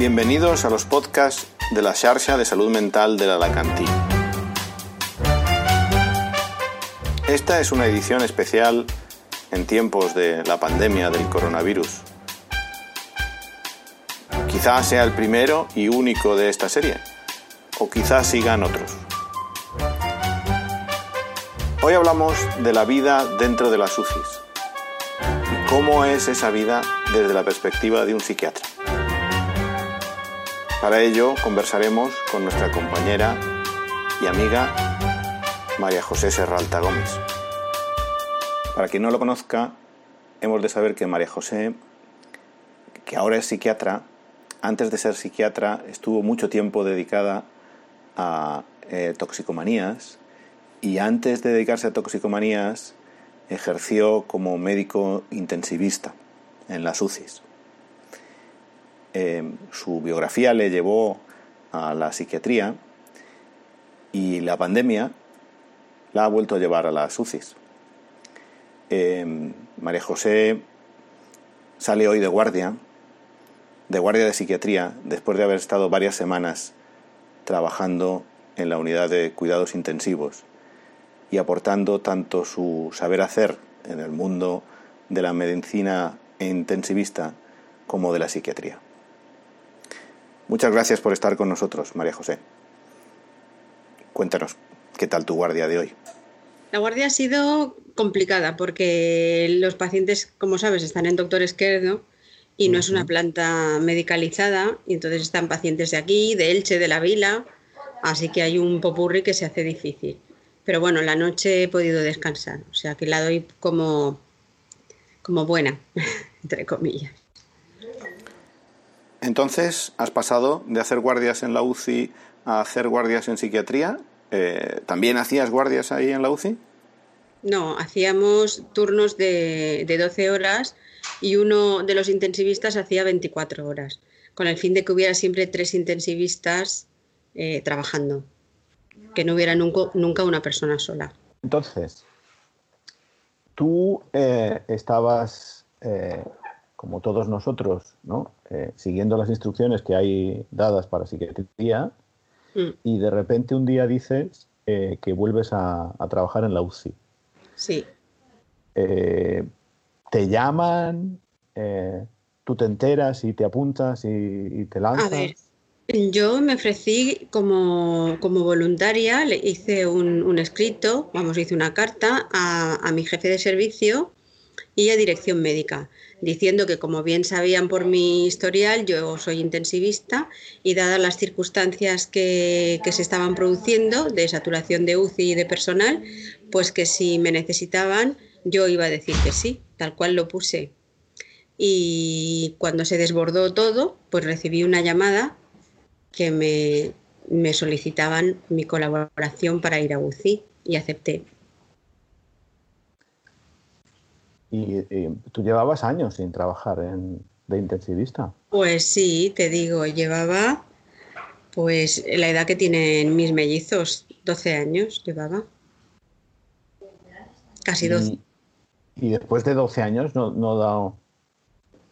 Bienvenidos a los podcasts de la Xarxa de Salud Mental de l'Alacantí. Esta es una edición especial en tiempos de la pandemia del coronavirus. Quizás sea el primero y único de esta serie, o quizás sigan otros. Hoy hablamos de la vida dentro de las UCIs y cómo es esa vida desde la perspectiva de un psiquiatra. Para ello conversaremos con nuestra compañera y amiga María José Serralta Gómez. Para quien no lo conozca, hemos de saber que María José, que ahora es psiquiatra, antes de ser psiquiatra estuvo mucho tiempo dedicada a eh, toxicomanías y antes de dedicarse a toxicomanías ejerció como médico intensivista en las UCIs. Em, su biografía le llevó a la psiquiatría y la pandemia la ha vuelto a llevar a las UCIs. Em, María José sale hoy de guardia, de guardia de psiquiatría, después de haber estado varias semanas trabajando en la unidad de cuidados intensivos y aportando tanto su saber hacer en el mundo de la medicina intensivista como de la psiquiatría. Muchas gracias por estar con nosotros, María José. Cuéntanos, ¿qué tal tu guardia de hoy? La guardia ha sido complicada porque los pacientes, como sabes, están en Doctor Esquerdo y no es una planta medicalizada y entonces están pacientes de aquí, de Elche, de la Vila, así que hay un popurri que se hace difícil. Pero bueno, la noche he podido descansar, o sea que la doy como, como buena, entre comillas. Entonces, has pasado de hacer guardias en la UCI a hacer guardias en psiquiatría. Eh, ¿También hacías guardias ahí en la UCI? No, hacíamos turnos de, de 12 horas y uno de los intensivistas hacía 24 horas, con el fin de que hubiera siempre tres intensivistas eh, trabajando que no hubiera nunca, una persona sola. Entonces, tú eh, estabas, eh, como todos nosotros, ¿no? Eh, siguiendo las instrucciones que hay dadas para psiquiatría mm. y de repente un día dices que vuelves a, trabajar en la UCI. Sí. te llaman, tú te enteras y te apuntas y, y te lanzas. Yo me ofrecí como, voluntaria, le hice un, escrito, vamos, hice una carta a, mi jefe de servicio y a dirección médica, diciendo que como bien sabían por mi historial, yo soy intensivista y dadas las circunstancias que, que se estaban produciendo de saturación de UCI y de personal, pues que si me necesitaban, yo iba a decir que sí, tal cual lo puse. Y cuando se desbordó todo, pues recibí una llamada que me, solicitaban mi colaboración para ir a UCI y acepté. ¿Y, tú llevabas años sin trabajar de intensivista? Pues sí, te digo, llevaba pues la edad que tienen mis mellizos, 12 años llevaba. Casi 12. Y, después de 12 años no, no da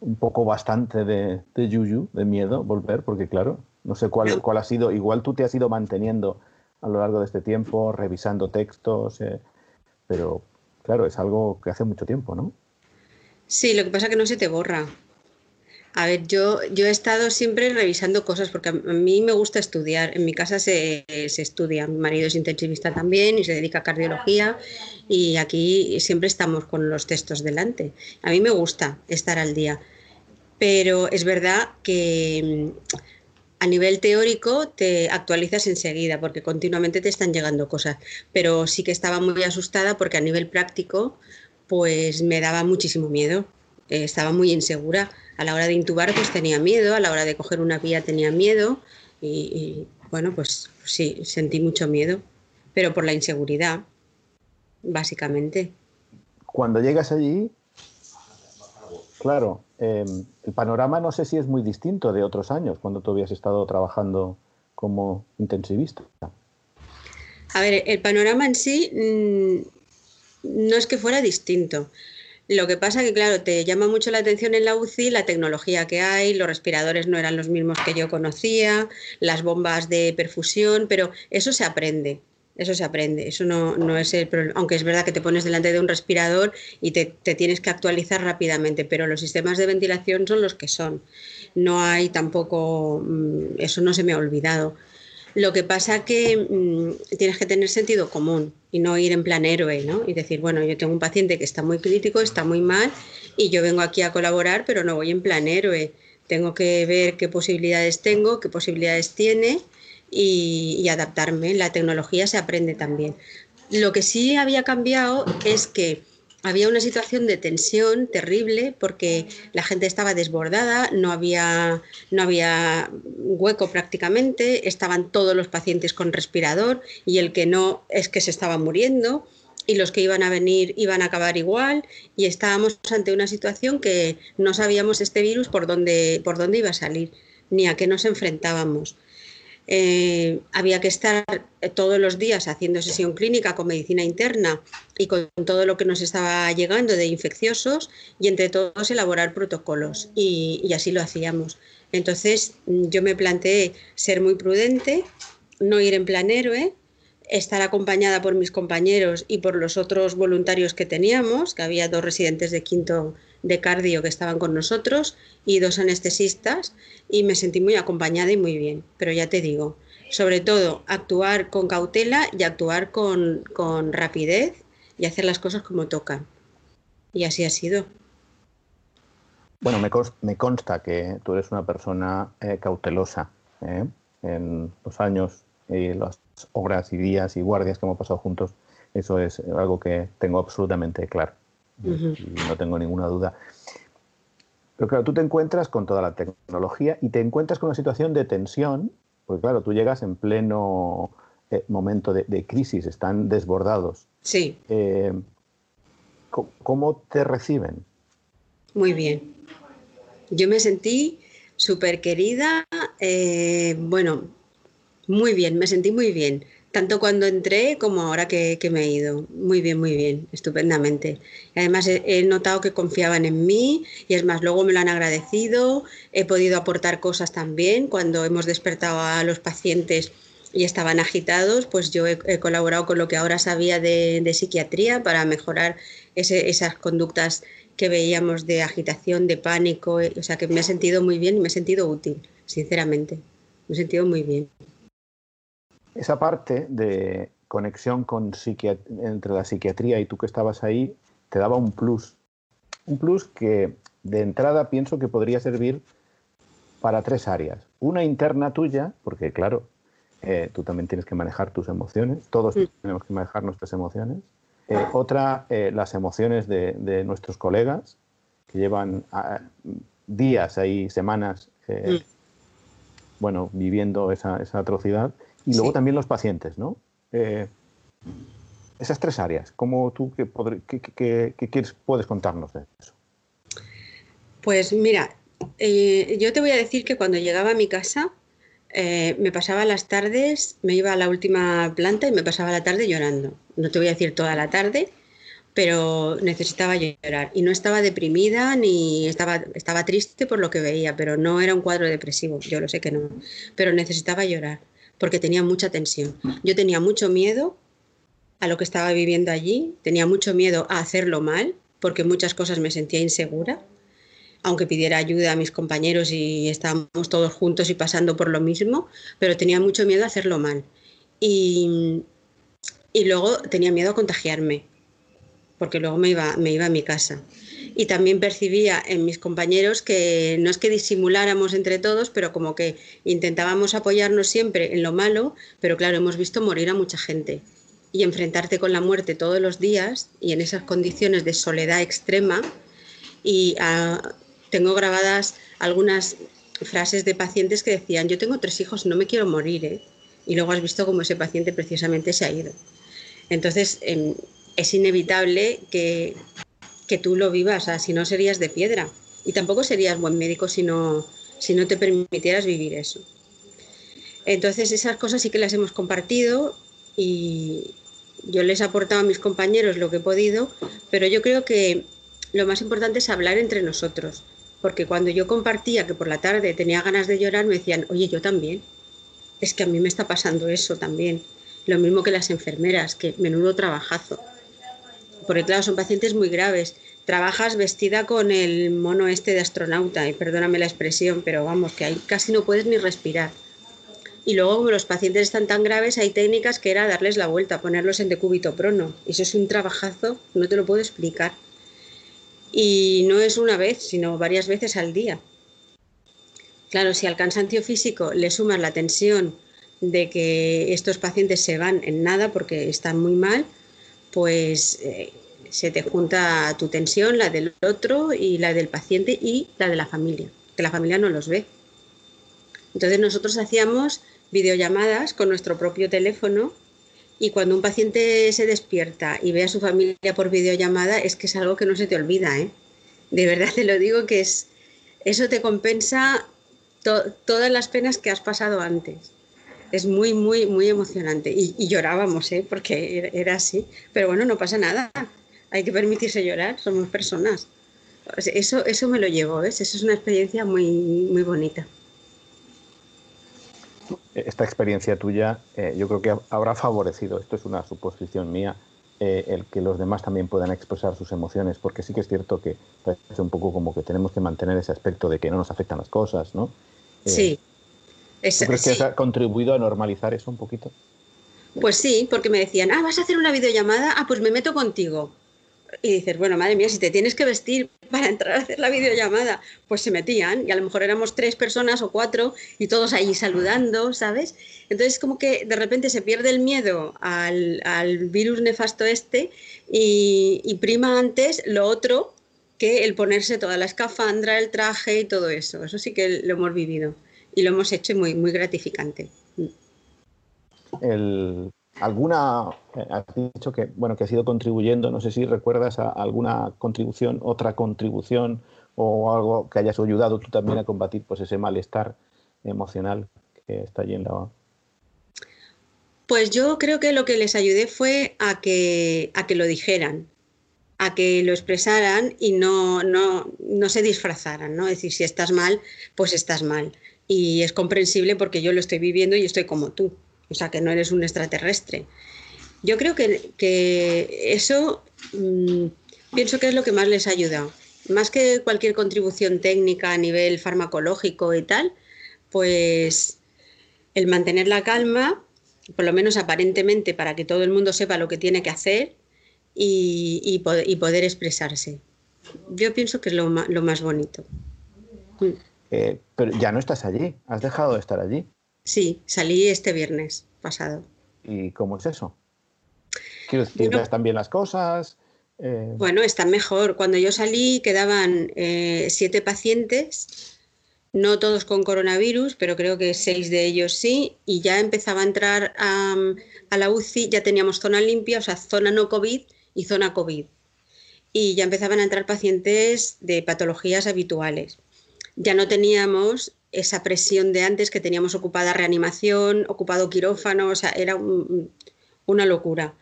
un poco bastante de, de yuyu, de miedo volver, porque claro, no sé cuál, cuál ha sido, igual tú te has ido manteniendo a lo largo de este tiempo, revisando textos, eh, pero claro, es algo que hace mucho tiempo, ¿no? Sí, lo que pasa es que no se te borra. A ver, yo, yo he estado siempre revisando cosas porque a mí me gusta estudiar. En mi casa se, se, estudia. Mi marido es intensivista también y se dedica a cardiología y aquí siempre estamos con los textos delante. A mí me gusta estar al día. Pero es verdad que a nivel teórico te actualizas enseguida porque continuamente te están llegando cosas, pero sí que estaba muy asustada porque a nivel práctico pues me daba muchísimo miedo, eh, estaba muy insegura. A la hora de intubar pues tenía miedo, a la hora de coger una vía tenía miedo y, bueno pues sí, sentí mucho miedo, pero por la inseguridad, básicamente. Cuando llegas allí, claro, Em, el panorama no sé si es muy distinto de otros años, cuando tú habías estado trabajando como intensivista. A ver, el panorama en sí mm, no es que fuera distinto, Lo que pasa que, claro, te llama mucho la atención en la UCI la tecnología que hay, los respiradores no eran los mismos que yo conocía, las bombas de perfusión, pero eso se aprende. Eso se aprende, eso no, no es el problema. Aunque es verdad que te pones delante de un respirador y te, tienes que actualizar rápidamente, pero los sistemas de ventilación son los que son. No hay tampoco, mm, eso no se me ha olvidado. Lo que pasa que mmm, tienes que tener sentido común y no ir en plan héroe, ¿no? Y decir, bueno, yo tengo un paciente que está muy crítico, está muy mal y yo vengo aquí a colaborar, pero no voy en plan héroe. Tengo que ver qué posibilidades tengo, qué posibilidades tiene y, y adaptarme. La tecnología se aprende también. Lo que sí había cambiado es que había una situación de tensión terrible porque la gente estaba desbordada, no había, no había hueco prácticamente, estaban todos los pacientes con respirador y el que no es que se estaba muriendo y los que iban a venir iban a acabar igual y estábamos ante una situación que no sabíamos este virus por dónde, por dónde iba a salir ni a qué nos enfrentábamos. Eh, había que estar todos los días haciendo sesión clínica con medicina interna y con todo lo que nos estaba llegando de infecciosos y entre todos elaborar protocolos y, y así lo hacíamos. Entonces yo me planteé ser muy prudente, no ir en plan héroe, estar acompañada por mis compañeros y por los otros voluntarios que teníamos, que había dos residentes de quinto de cardio que estaban con nosotros y dos anestesistas y me sentí muy acompañada y muy bien. Pero ya te digo, sobre todo actuar con cautela y actuar con, con rapidez y hacer las cosas como tocan. Y así ha sido. Bueno, me, consta, me consta que tú eres una persona eh, cautelosa ¿eh? en los años y las horas y días y guardias que hemos pasado juntos. Eso es algo que tengo absolutamente claro. Uh -huh. y no tengo ninguna duda. Pero claro, tú te encuentras con toda la tecnología y te encuentras con una situación de tensión, porque claro, tú llegas en pleno eh, momento de, de, crisis, están desbordados. Sí. Eh, ¿Cómo te reciben? Muy bien. Yo me sentí súper querida, eh, bueno, muy bien, me sentí muy bien tanto cuando entré como ahora que, que, me he ido. Muy bien, muy bien, estupendamente. Además, he, he, notado que confiaban en mí y es más, luego me lo han agradecido. He podido aportar cosas también. Cuando hemos despertado a los pacientes y estaban agitados, pues yo he, he colaborado con lo que ahora sabía de, de psiquiatría para mejorar ese, esas conductas que veíamos de agitación, de pánico. O sea, que me he sentido muy bien y me he sentido útil, sinceramente. Me he sentido muy bien esa parte de conexión con entre la psiquiatría y tú que estabas ahí te daba un plus. Un plus que de entrada pienso que podría servir para tres áreas. Una interna tuya, porque claro, eh, tú también tienes que manejar tus emociones, todos mm. tenemos que manejar nuestras emociones. Eh, otra, eh, las emociones de, de, nuestros colegas que llevan a, ah, días ahí, semanas, mm. bueno, viviendo esa, esa atrocidad y luego sí. también los pacientes, ¿no? Eh, esas tres áreas, ¿cómo tú qué, qué, qué, qué quieres, puedes contarnos de eso? Pues mira, eh, yo te voy a decir que cuando llegaba a mi casa eh, me pasaba las tardes, me iba a la última planta y me pasaba la tarde llorando. No te voy a decir toda la tarde, pero necesitaba llorar. Y no estaba deprimida ni estaba, estaba triste por lo que veía, pero no era un cuadro depresivo, yo lo sé que no, pero necesitaba llorar porque tenía mucha tensión. Yo tenía mucho miedo a lo que estaba viviendo allí, tenía mucho miedo a hacerlo mal, porque muchas cosas me sentía insegura, aunque pidiera ayuda a mis compañeros y estábamos todos juntos y pasando por lo mismo, pero tenía mucho miedo a hacerlo mal. Y, luego tenía miedo a contagiarme, porque luego me iba a mi casa y también percibía en mis compañeros que no es que disimuláramos entre todos, pero como que intentábamos apoyarnos siempre en lo malo, pero claro, hemos visto morir a mucha gente y enfrentarte con la muerte todos los días y en esas condiciones de soledad extrema y uh, tengo grabadas algunas frases de pacientes que decían yo tengo tres hijos no me quiero morir ¿eh? y luego has visto cómo ese paciente precisamente se ha ido entonces eh, es inevitable que que tú lo vivas, si no serías de piedra. Y tampoco serías buen médico si no, si no te permitieras vivir eso. Entonces esas cosas sí que las hemos compartido y yo les he aportado a mis compañeros lo que he podido, pero yo creo que lo más importante es hablar entre nosotros, porque cuando yo compartía que por la tarde tenía ganas de llorar, me decían, oye, yo también. Es que a mí me está pasando eso también. Lo mismo que las enfermeras, que menudo trabajazo. Porque claro, son pacientes muy graves. Trabajas vestida con el mono este de astronauta, y perdóname la expresión, pero vamos, que ahí casi no puedes ni respirar. Y luego, como los pacientes están tan graves, hay técnicas que era darles la vuelta, ponerlos en decúbito prono. Eso es un trabajazo, no te lo puedo explicar. Y no es una vez, sino varias veces al día. Claro, si al cansancio físico le sumas la tensión de que estos pacientes se van en nada porque están muy mal, pues eh, se te junta tu tensión, la del otro y la del paciente y la de la familia, que la familia no los ve. Entonces nosotros hacíamos videollamadas con nuestro propio teléfono y cuando un paciente se despierta y ve a su familia por videollamada es que es algo que no se te olvida, ¿eh? De verdad te lo digo que es eso te compensa todas las penas que has pasado antes. Es muy, muy, muy emocionante. Y, llorábamos, ¿eh? Porque era así. Pero bueno, no pasa nada. Hay que permitirse llorar, somos personas. Eso, eso me lo llevo, ¿ves? Eso es una experiencia muy, muy bonita esta experiencia tuya eh, yo creo que habrá favorecido, esto es una suposición mía, eh, el que los demás también puedan expresar sus emociones, porque sí que es cierto que parece un poco como que tenemos que mantener ese aspecto de que no nos afectan las cosas, ¿no? Eh, sí. ¿Tú crees que ha contribuido a normalizar eso un poquito? Pues sí, porque me decían, ah, vas a hacer una videollamada, ah, pues me meto contigo. Y dices, bueno, madre mía, si te tienes que vestir para entrar a hacer la videollamada, pues se metían y a lo mejor éramos tres personas o cuatro y todos ahí saludando, ¿sabes? Entonces como que de repente se pierde el miedo al, virus nefasto este y, prima antes lo otro que el ponerse toda la escafandra, el traje y todo eso. Eso sí que lo hemos vivido y lo hemos hecho muy, muy gratificante. El, alguna, eh, has dicho que, bueno, que has ido contribuyendo, no sé si recuerdas alguna contribución, otra contribución o algo que hayas ayudado tú también a combatir pues ese malestar emocional que está yendo. Pues yo creo que lo que les ayudé fue a que, a que lo dijeran, a que lo expresaran y no, no, no se disfrazaran, ¿no? Es decir, si estás mal, pues estás mal. Y es comprensible porque yo lo estoy viviendo y estoy como tú o sea, que no eres un extraterrestre. Yo creo que, eso mm, pienso que es lo que más les ayuda. Más que cualquier contribución técnica a nivel farmacológico y tal, pues el mantener la calma, por lo menos aparentemente, para que todo el mundo sepa lo que tiene que hacer y, poder, expresarse. Yo pienso que es lo más, bonito. Eh, pero ya no estás allí, has dejado de estar allí. Sí, salí este viernes pasado. ¿Y cómo es eso? Quiero decir, ¿están bien las cosas? Eh, bueno, están mejor. Cuando yo salí quedaban eh, siete pacientes, no todos con coronavirus, pero creo que seis de ellos sí, y ya empezaba a entrar a, a la UCI, ya teníamos zona limpia, o sea, zona no COVID y zona COVID. Y ya empezaban a entrar pacientes de patologías habituales. Ya no teníamos esa presión de antes que teníamos ocupada reanimación, ocupado quirófano, o sea, era una locura.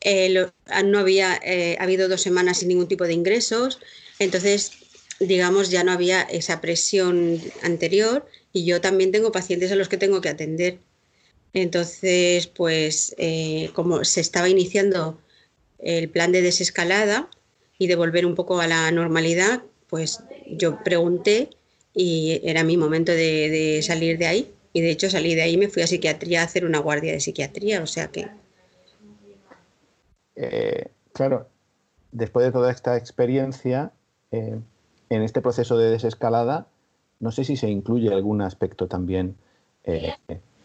Eh, ah, no había eh, habido dos semanas sin ningún tipo de ingresos, entonces, digamos, ya no había esa presión anterior y yo también tengo pacientes a los que tengo que atender. Entonces, pues, eh, como se estaba iniciando el plan de desescalada y de volver un poco a la normalidad, pues yo pregunté y era mi momento de, salir de ahí. Y de hecho salí de ahí y me fui a psiquiatría a hacer una guardia de psiquiatría, o sea que... Eh, claro, después de toda esta experiencia, eh, en este proceso de desescalada, no sé si se incluye algún aspecto también eh,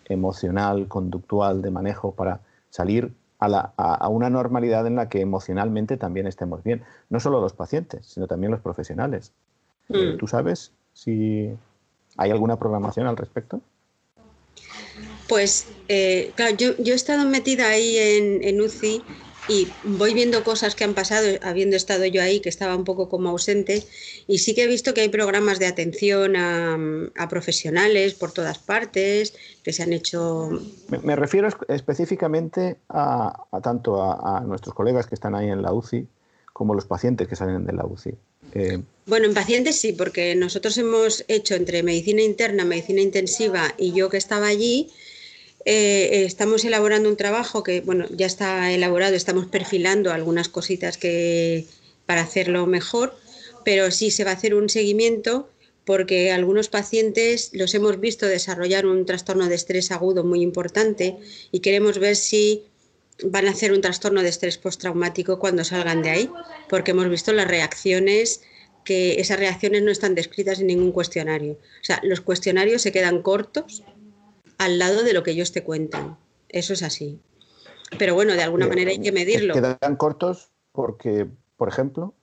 emocional, conductual, de manejo para salir a, a, una normalidad en la que emocionalmente también estemos bien. No solo los pacientes, sino también los profesionales. Mm. ¿Tú sabes si hay alguna programación al respecto. Pues eh, claro, yo, he estado metida ahí en, UCI y voy viendo cosas que han pasado, habiendo estado yo ahí, que estaba un poco como ausente, y sí que he visto que hay programas de atención a, profesionales por todas partes, que se han hecho... Me, refiero específicamente a, tanto a, nuestros colegas que están ahí en la UCI, como los pacientes que salen de la UCI. Eh, bueno, en pacientes sí, porque nosotros hemos hecho entre medicina interna, medicina intensiva y yo que estaba allí, eh, estamos elaborando un trabajo que, bueno, ya está elaborado, estamos perfilando algunas cositas que, para hacerlo mejor, pero sí se va a hacer un seguimiento porque algunos pacientes los hemos visto desarrollar un trastorno de estrés agudo muy importante y queremos ver si van a hacer un trastorno de estrés postraumático cuando salgan de ahí, porque hemos visto las reacciones que esas reacciones no están descritas en ningún cuestionario. O sea, los cuestionarios se quedan cortos al lado de lo que ellos te cuentan. Eso es así. Pero bueno, de alguna manera hay que medirlo. ¿Quedan cortos porque, por ejemplo?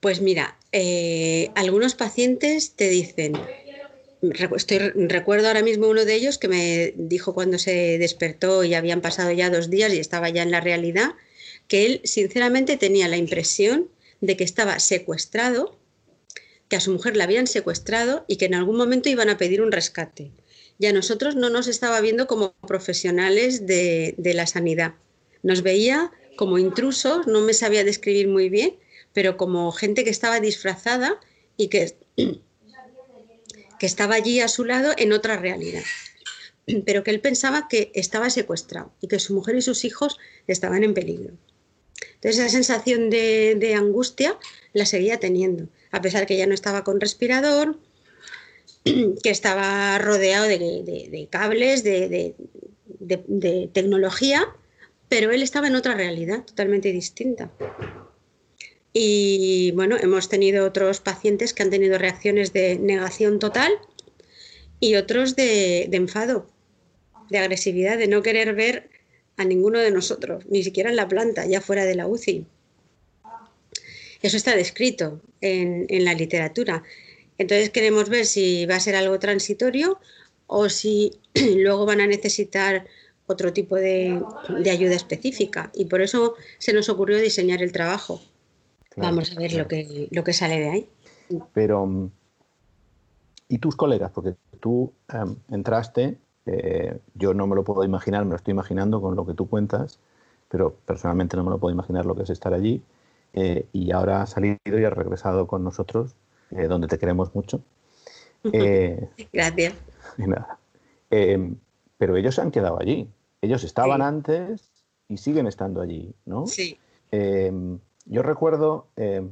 Pues mira, eh, algunos pacientes te dicen, Estoy, recuerdo ahora mismo uno de ellos que me dijo cuando se despertó y habían pasado ya dos días y estaba ya en la realidad, que él sinceramente tenía la impresión de que estaba secuestrado, que a su mujer la habían secuestrado y que en algún momento iban a pedir un rescate. Y a nosotros no nos estaba viendo como profesionales de, de la sanidad. Nos veía como intrusos, no me sabía describir muy bien, pero como gente que estaba disfrazada y que que estaba allí a su lado en otra realidad, pero que él pensaba que estaba secuestrado y que su mujer y sus hijos estaban en peligro. Entonces esa sensación de, angustia la seguía teniendo, a pesar que ya no estaba con respirador, que estaba rodeado de, cables, de, tecnología, pero él estaba en otra realidad totalmente distinta. Y bueno, hemos tenido otros pacientes que han tenido reacciones de negación total y otros de, enfado, de agresividad, de no querer ver a ninguno de nosotros, ni siquiera en la planta, ya fuera de la UCI. Eso está descrito en, la literatura. Entonces queremos ver si va a ser algo transitorio o si luego van a necesitar otro tipo de, ayuda específica. Y por eso se nos ocurrió diseñar el trabajo. Vamos a ver lo, que, lo que sale de ahí. Pero, mm, ¿y tus colegas? Porque tú em, entraste, eh, yo no me lo puedo imaginar, me lo estoy imaginando con lo que tú cuentas, pero personalmente no me lo puedo imaginar lo que es estar allí. Eh, y ahora has salido y has regresado con nosotros, eh, donde te queremos mucho. Gracias. Em, pero ellos se han quedado allí. Ellos estaban antes y siguen estando allí, ¿no? Sí. Em, yo recuerdo eh,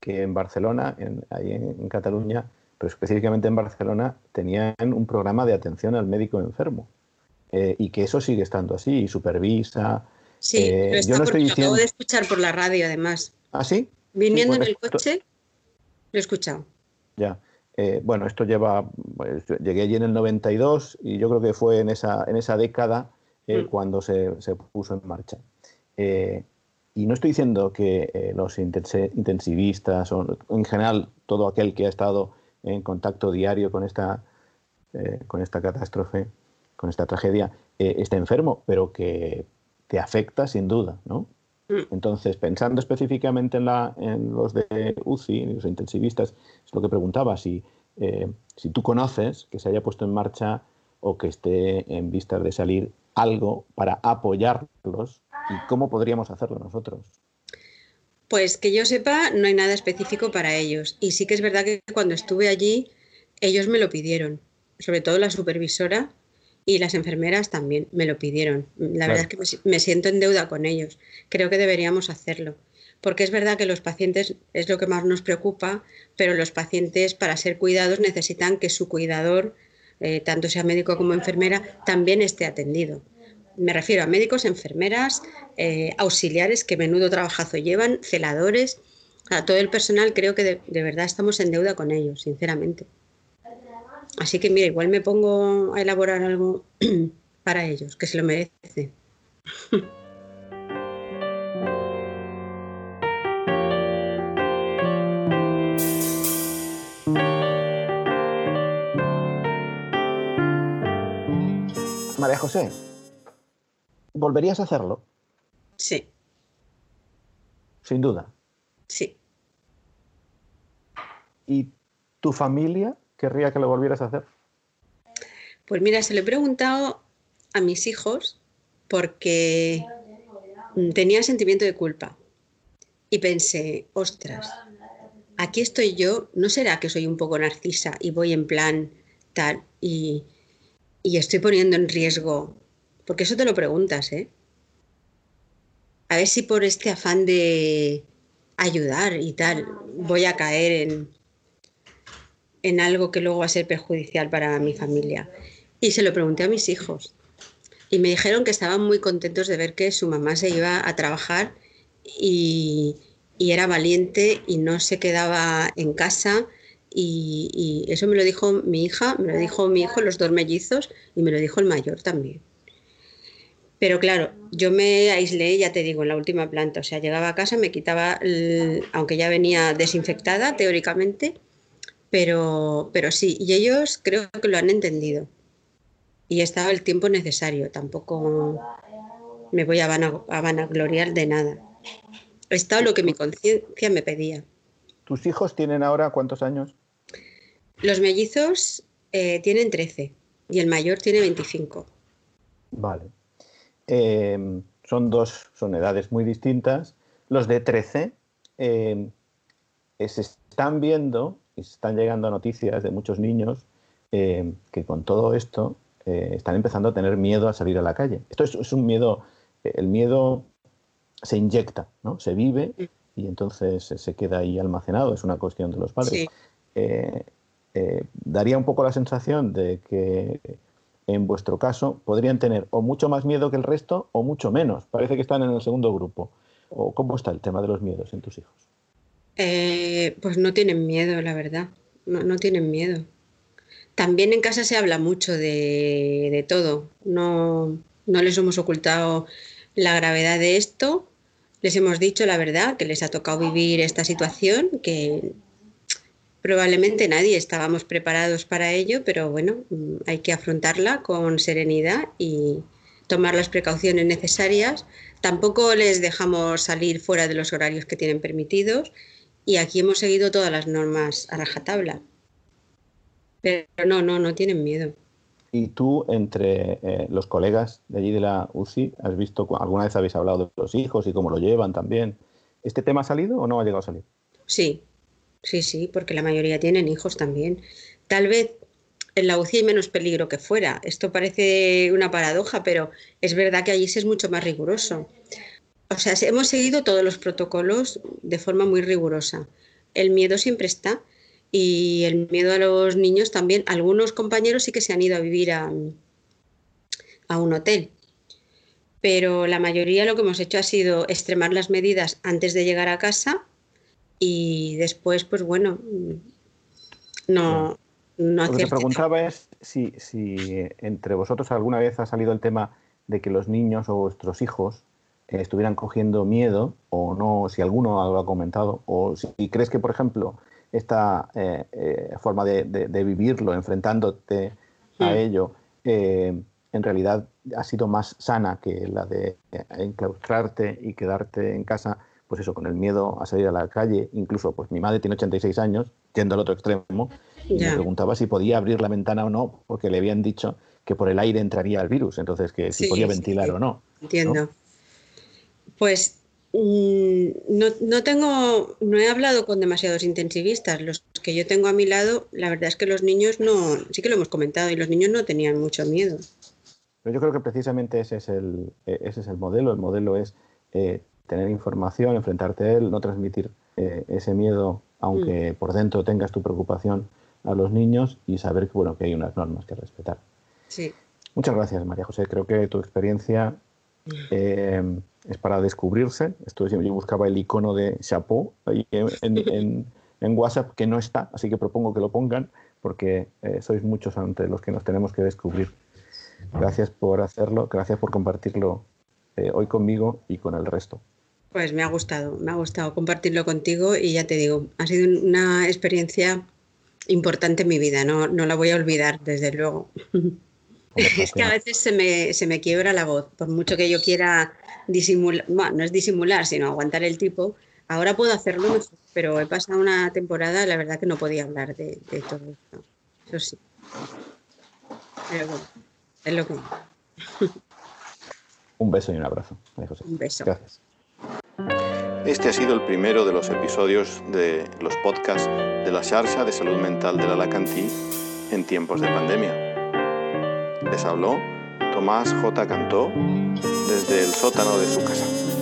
que en Barcelona, en, ahí en, Cataluña, pero específicamente en Barcelona, tenían un programa de atención al médico enfermo. Eh, y que eso sigue estando así, y supervisa. Sí, eh, yo no estoy diciendo... acabo de escuchar por la radio, además. ¿Ah, sí? Viniendo en el coche, lo he escuchado. Ya. bueno, esto lleva. Pues, llegué allí en el 92 y yo creo que fue en esa, en esa década mm. cuando se, se, puso en marcha. Y no estoy diciendo que eh, los intensivistas o en general todo aquel que ha estado en contacto diario con esta, eh, con esta catástrofe, con esta tragedia, eh, esté enfermo, pero que te afecta sin duda, ¿no? Mm. Entonces, pensando específicamente en, la, en los de UCI, los intensivistas, es lo que preguntaba, si, si tú conoces que se haya puesto en marcha o que esté en vistas de salir algo para apoyarlos ¿Y cómo podríamos hacerlo nosotros? Pues que yo sepa, no hay nada específico para ellos. Y sí que es verdad que cuando estuve allí, ellos me lo pidieron, sobre todo la supervisora y las enfermeras también me lo pidieron. La verdad es que me siento en deuda con ellos. Creo que deberíamos hacerlo. Porque es verdad que los pacientes es lo que más nos preocupa, pero los pacientes para ser cuidados necesitan que su cuidador, eh, tanto sea médico como enfermera, también esté atendido me refiero a médicos, enfermeras, eh, auxiliares que menudo trabajazo llevan, celadores, a todo el personal, creo que de, de, verdad estamos en deuda con ellos, sinceramente. Así que mira, igual me pongo a elaborar algo para ellos, que se lo merece. María José, ¿Volverías a hacerlo? Sí. Sin duda. Sí. ¿Y tu familia querría que lo volvieras a hacer? Pues mira, se lo he preguntado a mis hijos porque tenía sentimiento de culpa. Y pensé, ostras, aquí estoy yo, ¿no será que soy un poco narcisa y voy en plan tal y, y estoy poniendo en riesgo? Porque eso te lo preguntas, ¿eh? A ver si por este afán de ayudar y tal voy a caer en, en algo que luego va a ser perjudicial para mi familia. Y se lo pregunté a mis hijos. Y me dijeron que estaban muy contentos de ver que su mamá se iba a trabajar y, era valiente y no se quedaba en casa. Y, eso me lo dijo mi hija, me lo dijo mi hijo, los dos mellizos, y me lo dijo el mayor también. Pero claro, yo me aislé, ya te digo, en la última planta. O sea, llegaba a casa, me quitaba, aunque ya venía desinfectada teóricamente, pero, pero sí, y ellos creo que lo han entendido. Y he estado el tiempo necesario, tampoco me voy a, vanagloriar de nada. He estado lo que mi conciencia me pedía. ¿Tus hijos tienen ahora cuántos años? Los mellizos eh, tienen 13 y el mayor tiene 25. Vale. Em, son dos, son edades muy distintas. Los de 13 em, se están viendo y se están llegando noticias de muchos niños em, que con todo esto eh, están empezando a tener miedo a salir a la calle. Esto es, un miedo, el miedo se inyecta, ¿no? se vive y entonces se queda ahí almacenado, es una cuestión de los padres. Eh, eh, daría un poco la sensación de que en vuestro caso podrían tener o mucho más miedo que el resto o mucho menos. Parece que están en el segundo grupo. ¿O ¿Cómo está el tema de los miedos en tus hijos? Eh, pues no tienen miedo, la verdad. No, tienen miedo. También en casa se habla mucho de, de todo. No, no les hemos ocultado la gravedad de esto. Les hemos dicho la verdad, que les ha tocado vivir esta situación, que Probablemente nadie estábamos preparados para ello, pero bueno, mm, hay que afrontarla con serenidad y tomar las precauciones necesarias. Tampoco les dejamos salir fuera de los horarios que tienen permitidos y aquí hemos seguido todas las normas a rajatabla. Pero no, no, no tienen miedo. ¿Y tú, entre eh, los colegas de allí de la UCI, has visto, alguna vez habéis hablado de los hijos y cómo lo llevan también? ¿Este tema ha salido o no ha llegado a salir? Sí, Sí, sí, porque la mayoría tienen hijos también. Tal vez en la UCI hay menos peligro que fuera. Esto parece una paradoja, pero es verdad que allí sí es mucho más riguroso. O sea, hemos seguido todos los protocolos de forma muy rigurosa. El miedo siempre está y el miedo a los niños también. Algunos compañeros sí que se han ido a vivir a, a un hotel, pero la mayoría lo que hemos hecho ha sido extremar las medidas antes de llegar a casa y después, pues bueno, no... no Lo que te preguntaba es si, entre vosotros alguna vez ha salido el tema de que los niños o vuestros hijos eh, estuvieran cogiendo miedo o no, si alguno lo ha comentado, o si crees que, por ejemplo, esta eh, eh, forma de, vivirlo, enfrentándote a hmm. ello, en realidad ha sido más sana que la de enclaustrarte y quedarte en casa pues eso, con el miedo a salir a la calle, incluso pues mi madre tiene 86 años, yendo al otro extremo, y me preguntaba si podía abrir la ventana o no, porque le habían dicho que por el aire entraría el virus, entonces que si podía ventilar o no. Entiendo. Pues mm, no, no, tengo, no he hablado con demasiados intensivistas. Los que yo tengo a mi lado, la verdad es que los niños no, sí que lo hemos comentado, y los niños no tenían mucho miedo. Pero yo creo que precisamente ese es el, e, ese es el modelo. El modelo es eh, tener información, enfrentarte a él, no transmitir eh, ese miedo, aunque mm. por dentro tengas tu preocupación a los niños y saber que, bueno, que hay unas normas que respetar. Sí. Muchas gracias, María José. Creo que tu experiencia eh, es para descubrirse. Esto, yo buscaba el icono de chapeau ahí en, WhatsApp, que no está, así que propongo que lo pongan, porque eh, sois muchos ante los que nos tenemos que descubrir. Gracias por hacerlo, gracias por compartirlo hoy conmigo y con el resto. Pues me ha gustado, me ha gustado compartirlo contigo y ya te digo, ha sido una experiencia importante en mi vida, no, no la voy a olvidar, desde luego. es que a veces se me, se me quiebra la voz, por mucho que yo quiera disimular, bueno, no es disimular, sino aguantar el tipo. Ahora puedo hacerlo mejor, pero he pasado una temporada, la verdad que no podía hablar de, todo esto. Eso sí. Pero bueno, es lo que. un beso y un abrazo. Un beso. Gracias. Este ha sido el primero de los episodios de los podcasts de la Xarxa de Salud Mental de l'Alacantí en tiempos de pandemia. Les habló Tomás J. Cantó desde el sótano de su casa.